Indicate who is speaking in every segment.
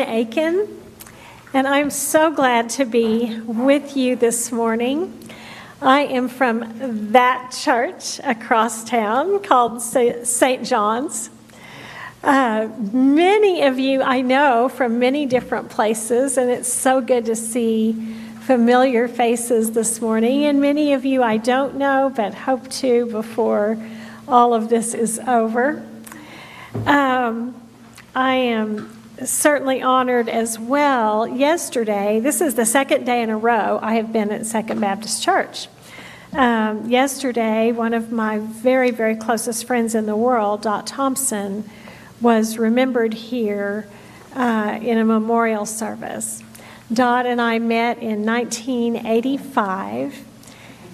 Speaker 1: Aiken, and I'm so glad to be with you this morning. I am from that church across town called St. John's. Uh, many of you I know from many different places, and it's so good to see familiar faces this morning. And many of you I don't know, but hope to before all of this is over. Um, I am certainly honored as well. Yesterday, this is the second day in a row I have been at Second Baptist Church. Um, yesterday, one of my very, very closest friends in the world, Dot Thompson, was remembered here uh, in a memorial service. Dot and I met in 1985,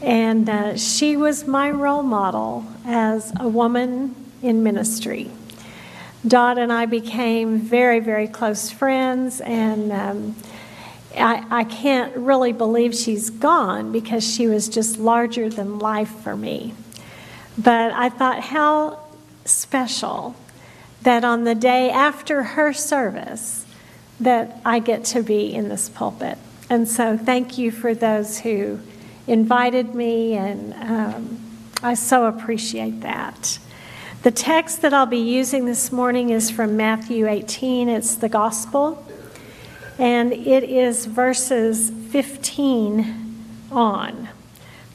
Speaker 1: and uh, she was my role model as a woman in ministry. Dot and I became very, very close friends, and um, I, I can't really believe she's gone because she was just larger than life for me. But I thought, how special that on the day after her service that I get to be in this pulpit. And so thank you for those who invited me, and um, I so appreciate that. The text that I'll be using this morning is from Matthew 18. It's the gospel, and it is verses 15 on,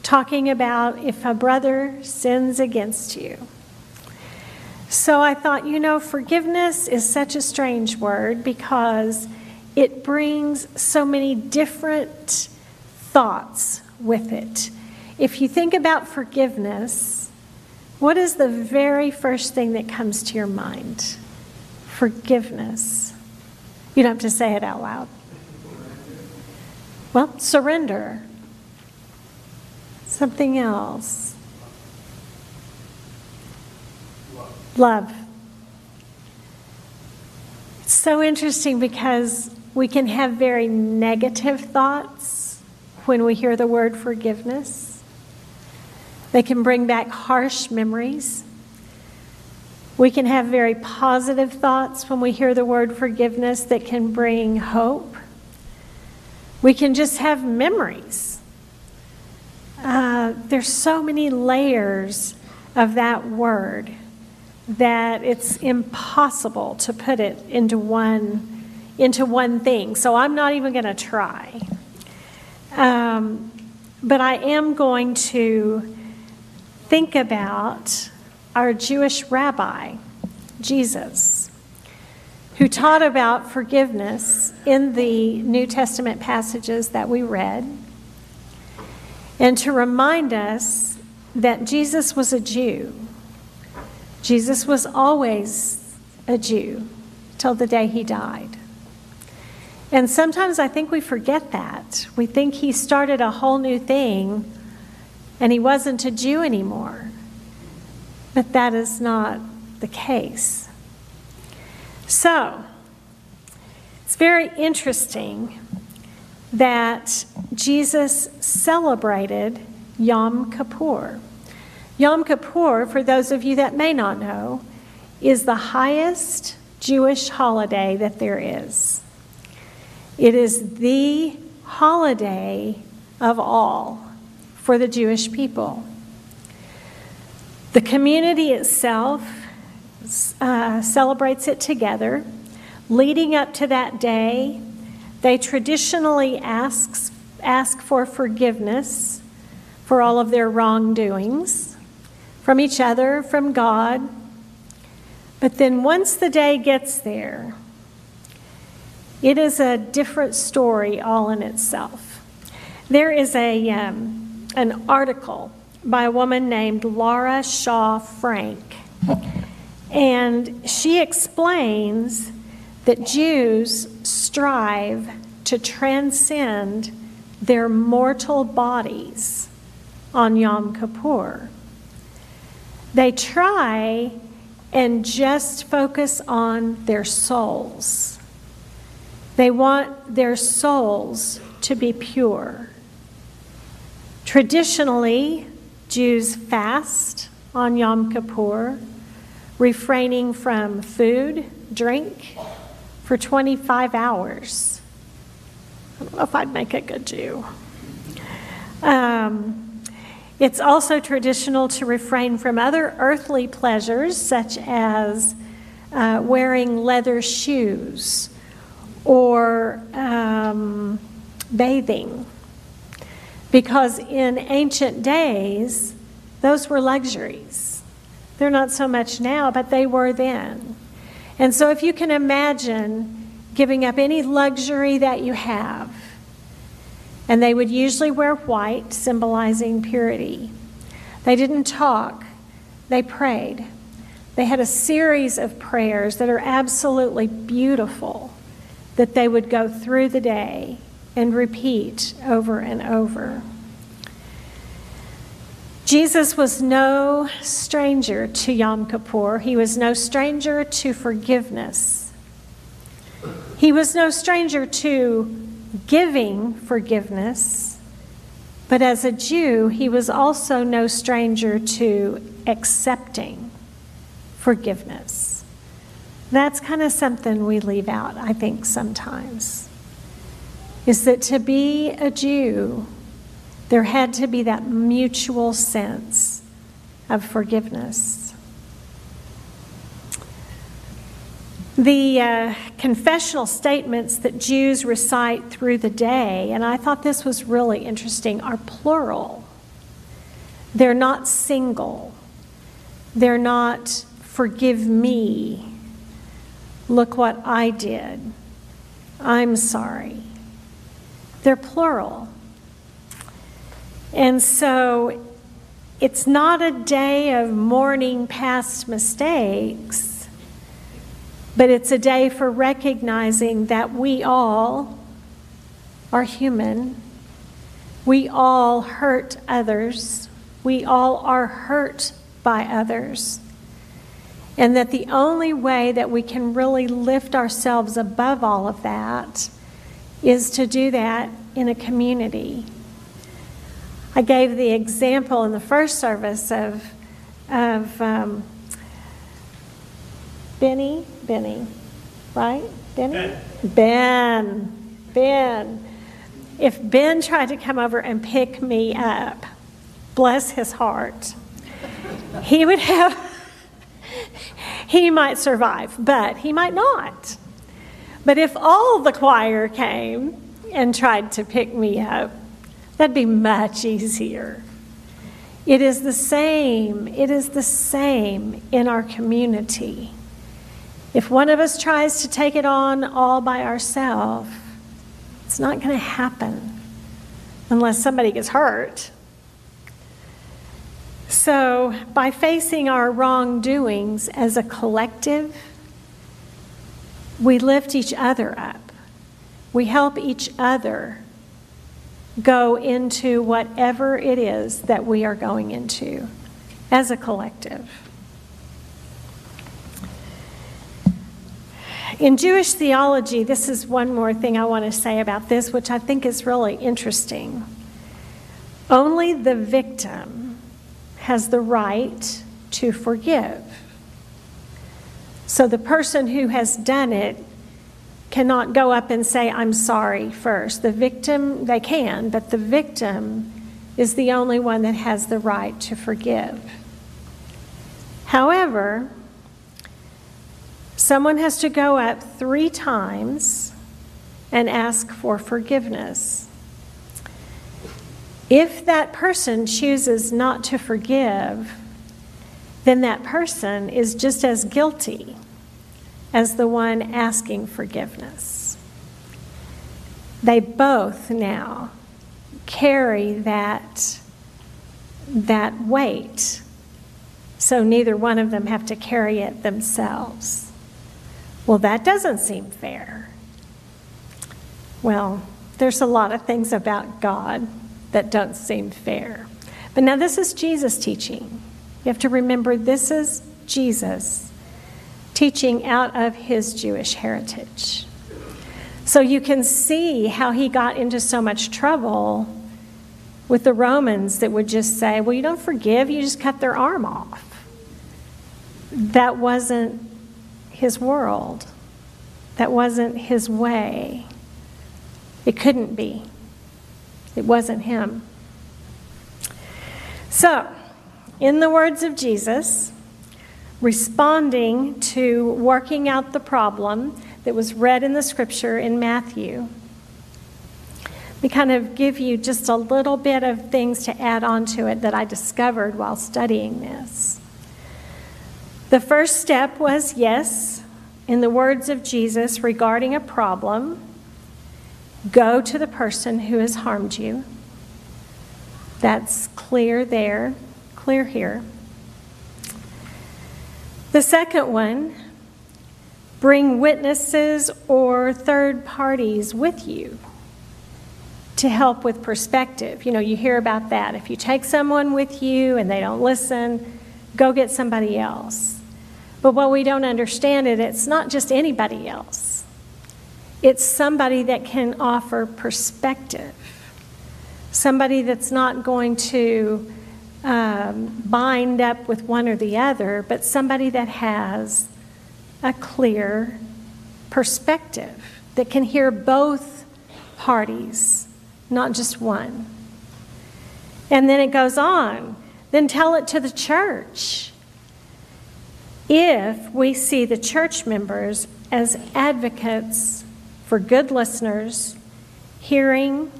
Speaker 1: talking about if a brother sins against you. So I thought, you know, forgiveness is such a strange word because it brings so many different thoughts with it. If you think about forgiveness, what is the very first thing that comes to your mind? Forgiveness. You don't have to say it out loud. Well, surrender. Something else. Love. It's so interesting because we can have very negative thoughts when we hear the word forgiveness. They can bring back harsh memories. We can have very positive thoughts when we hear the word forgiveness that can bring hope. We can just have memories. Uh, there's so many layers of that word that it's impossible to put it into one into one thing. So I'm not even going to try. Um, but I am going to think about our Jewish rabbi, Jesus, who taught about forgiveness in the New Testament passages that we read, and to remind us that Jesus was a Jew Jesus was always a Jew till the day he died. And sometimes I think we forget that. We think he started a whole new thing and he wasn't a Jew anymore. But that is not the case. So, it's very interesting that Jesus celebrated Yom Kippur. Yom Kippur, for those of you that may not know, is the highest Jewish holiday that there is. It is the holiday of all for the Jewish people. The community itself uh, celebrates it together. Leading up to that day, they traditionally asks, ask for forgiveness for all of their wrongdoings from each other, from God. But then once the day gets there, it is a different story all in itself. There is a, um, an article by a woman named Laura Shaw Frank, and she explains that Jews strive to transcend their mortal bodies on Yom Kippur. They try and just focus on their souls. They want their souls to be pure. Traditionally, Jews fast on Yom Kippur, refraining from food, drink, for 25 hours. I don't know if I'd make a good Jew. Um, it's also traditional to refrain from other earthly pleasures, such as uh, wearing leather shoes or um, bathing. Because in ancient days, those were luxuries. They're not so much now, but they were then. And so, if you can imagine giving up any luxury that you have, and they would usually wear white, symbolizing purity. They didn't talk, they prayed. They had a series of prayers that are absolutely beautiful that they would go through the day and repeat over and over. Jesus was no stranger to Yom Kippur. He was no stranger to forgiveness. He was no stranger to giving forgiveness. But as a Jew, he was also no stranger to accepting forgiveness. That's kind of something we leave out, I think, sometimes. Is that to be a Jew, there had to be that mutual sense of forgiveness. The uh, confessional statements that Jews recite through the day, and I thought this was really interesting, are plural. They're not single. They're not, forgive me. Look what I did. I'm sorry. They're plural. And so it's not a day of mourning past mistakes, but it's a day for recognizing that we all are human. We all hurt others. We all are hurt by others. And that the only way that we can really lift ourselves above all of that is to do that in a community I gave the example in the first service of, of um, Benny, Benny, right? Benny? Ben. Ben. Ben. If Ben tried to come over and pick me up, bless his heart, he would have, he might survive, but he might not. But if all the choir came and tried to pick me up, That'd be much easier. It is the same. It is the same in our community. If one of us tries to take it on all by ourselves, it's not going to happen unless somebody gets hurt. So, by facing our wrongdoings as a collective, we lift each other up. We help each other go into whatever it is that we are going into as a collective. In Jewish theology, this is one more thing I want to say about this, which I think is really interesting. Only the victim has the right to forgive. So the person who has done it cannot go up and say, I'm sorry first. The victim, they can, but the victim is the only one that has the right to forgive. However, someone has to go up three times and ask for forgiveness. If that person chooses not to forgive, then that person is just as guilty as the one asking forgiveness. They both now carry that, that weight, so neither one of them have to carry it themselves. Well, that doesn't seem fair. Well, there's a lot of things about God that don't seem fair. But now, this is Jesus teaching. You have to remember this is Jesus teaching out of his Jewish heritage. So you can see how he got into so much trouble with the Romans that would just say, well, you don't forgive, you just cut their arm off. That wasn't his world. That wasn't his way. It couldn't be. It wasn't him. So, in the words of Jesus, responding to working out the problem that was read in the scripture in Matthew, we kind of give you just a little bit of things to add on to it that I discovered while studying this. The first step was yes, in the words of Jesus regarding a problem, go to the person who has harmed you. That's clear there, clear here. The second one, bring witnesses or third parties with you to help with perspective. You know, you hear about that. If you take someone with you and they don't listen, go get somebody else. But what we don't understand is it's not just anybody else. It's somebody that can offer perspective. Somebody that's not going to um, bind up with one or the other, but somebody that has a clear perspective, that can hear both parties, not just one. And then it goes on. Then tell it to the church. If we see the church members as advocates for good listeners, hearing,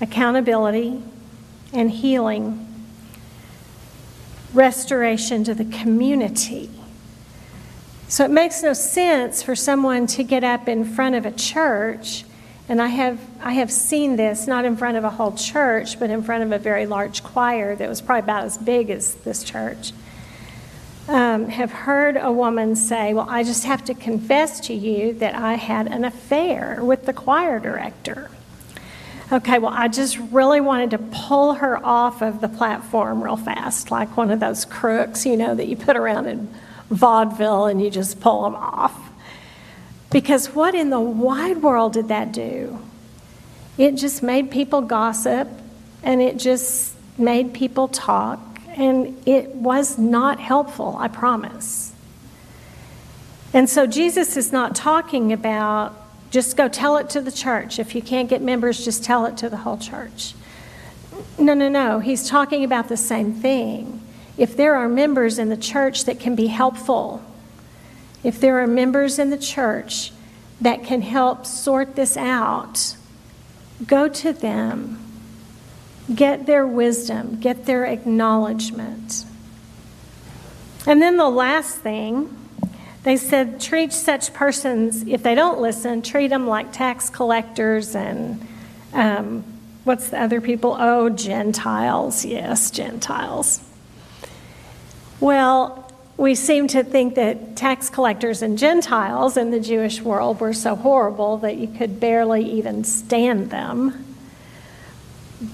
Speaker 1: accountability, and healing, restoration to the community. So it makes no sense for someone to get up in front of a church, and I have, I have seen this not in front of a whole church, but in front of a very large choir that was probably about as big as this church. Um, have heard a woman say, Well, I just have to confess to you that I had an affair with the choir director. Okay, well, I just really wanted to pull her off of the platform real fast, like one of those crooks, you know, that you put around in vaudeville and you just pull them off. Because what in the wide world did that do? It just made people gossip and it just made people talk, and it was not helpful, I promise. And so Jesus is not talking about just go tell it to the church. If you can't get members, just tell it to the whole church. No, no, no. He's talking about the same thing. If there are members in the church that can be helpful, if there are members in the church that can help sort this out, go to them. Get their wisdom, get their acknowledgement. And then the last thing they said, treat such persons, if they don't listen, treat them like tax collectors and um, what's the other people? Oh, Gentiles. Yes, Gentiles. Well, we seem to think that tax collectors and Gentiles in the Jewish world were so horrible that you could barely even stand them.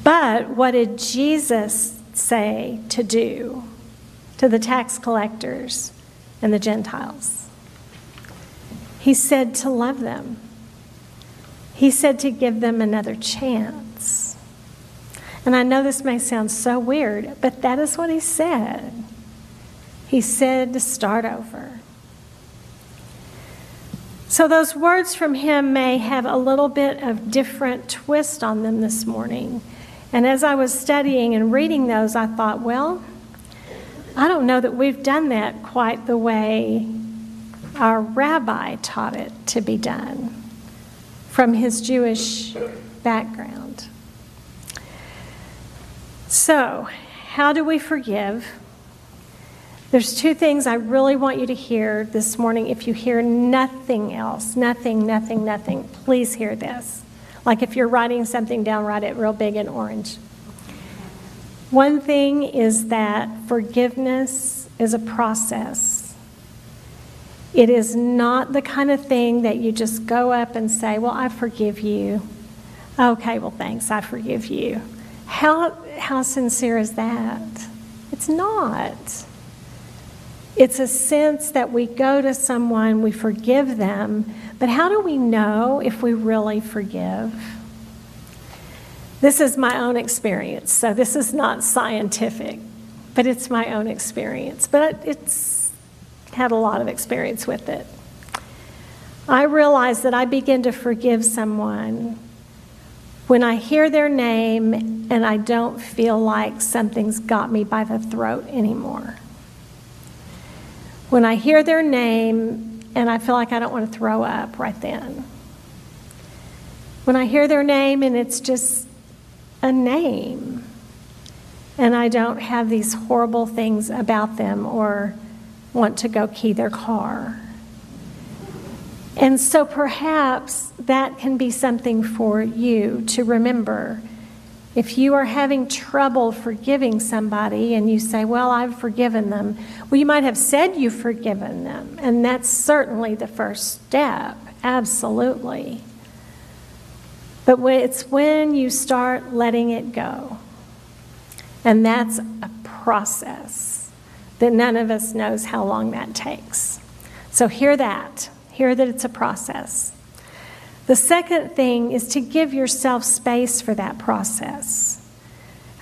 Speaker 1: But what did Jesus say to do to the tax collectors and the Gentiles? He said to love them. He said to give them another chance. And I know this may sound so weird, but that is what he said. He said to start over. So, those words from him may have a little bit of different twist on them this morning. And as I was studying and reading those, I thought, well, I don't know that we've done that quite the way our rabbi taught it to be done from his Jewish background. So, how do we forgive? There's two things I really want you to hear this morning. If you hear nothing else, nothing, nothing, nothing, please hear this. Like if you're writing something down, write it real big in orange. One thing is that forgiveness is a process. It is not the kind of thing that you just go up and say, Well, I forgive you. Okay, well, thanks, I forgive you. How, how sincere is that? It's not. It's a sense that we go to someone, we forgive them, but how do we know if we really forgive? This is my own experience, so this is not scientific, but it's my own experience. But it's had a lot of experience with it. I realize that I begin to forgive someone when I hear their name and I don't feel like something's got me by the throat anymore. When I hear their name and I feel like I don't want to throw up right then. When I hear their name and it's just a name and I don't have these horrible things about them or want to go key their car. And so perhaps that can be something for you to remember. If you are having trouble forgiving somebody and you say, Well, I've forgiven them, well, you might have said you've forgiven them, and that's certainly the first step, absolutely. But it's when you start letting it go, and that's a process that none of us knows how long that takes. So, hear that. Hear that it's a process. The second thing is to give yourself space for that process.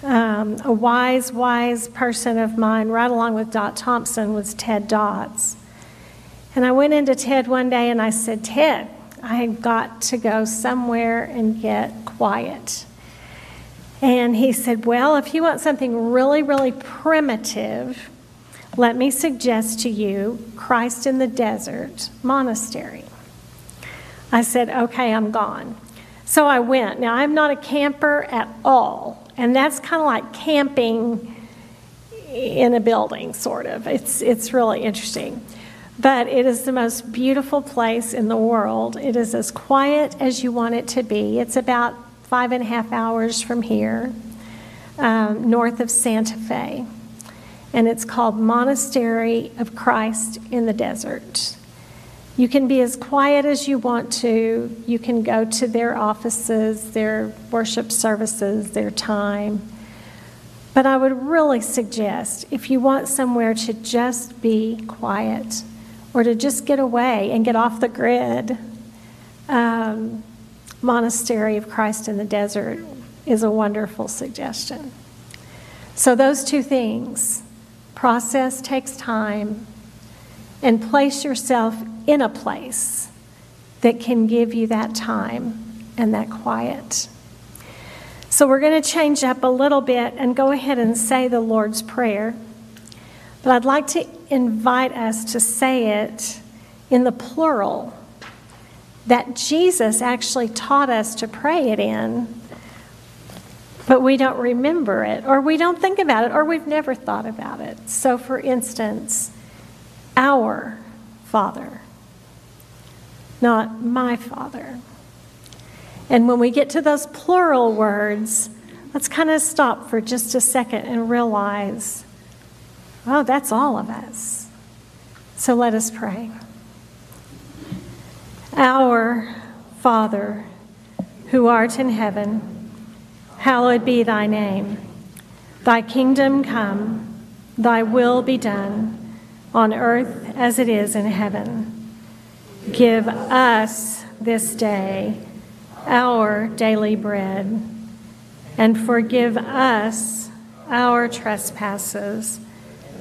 Speaker 1: Um, a wise, wise person of mine, right along with Dot Thompson, was Ted Dotts. And I went into Ted one day and I said, Ted, I have got to go somewhere and get quiet. And he said, Well, if you want something really, really primitive, let me suggest to you Christ in the Desert Monastery. I said, okay, I'm gone. So I went. Now, I'm not a camper at all, and that's kind of like camping in a building, sort of. It's, it's really interesting. But it is the most beautiful place in the world. It is as quiet as you want it to be. It's about five and a half hours from here, um, north of Santa Fe and it's called Monastery of Christ in the Desert. You can be as quiet as you want to. You can go to their offices, their worship services, their time. But I would really suggest if you want somewhere to just be quiet or to just get away and get off the grid, um, Monastery of Christ in the Desert is a wonderful suggestion. So, those two things Process takes time, and place yourself in a place that can give you that time and that quiet. So, we're going to change up a little bit and go ahead and say the Lord's Prayer. But I'd like to invite us to say it in the plural that Jesus actually taught us to pray it in but we don't remember it, or we don't think about it, or we've never thought about it. So, for instance, our Father, not my Father. And when we get to those plural words, let's kind of stop for just a second and realize, oh, that's all of us. So let us pray. Our Father, who art in heaven, Hallowed be thy name. Thy kingdom come, thy will be done, on earth as it is in heaven. Give us this day our daily bread, and forgive us our trespasses,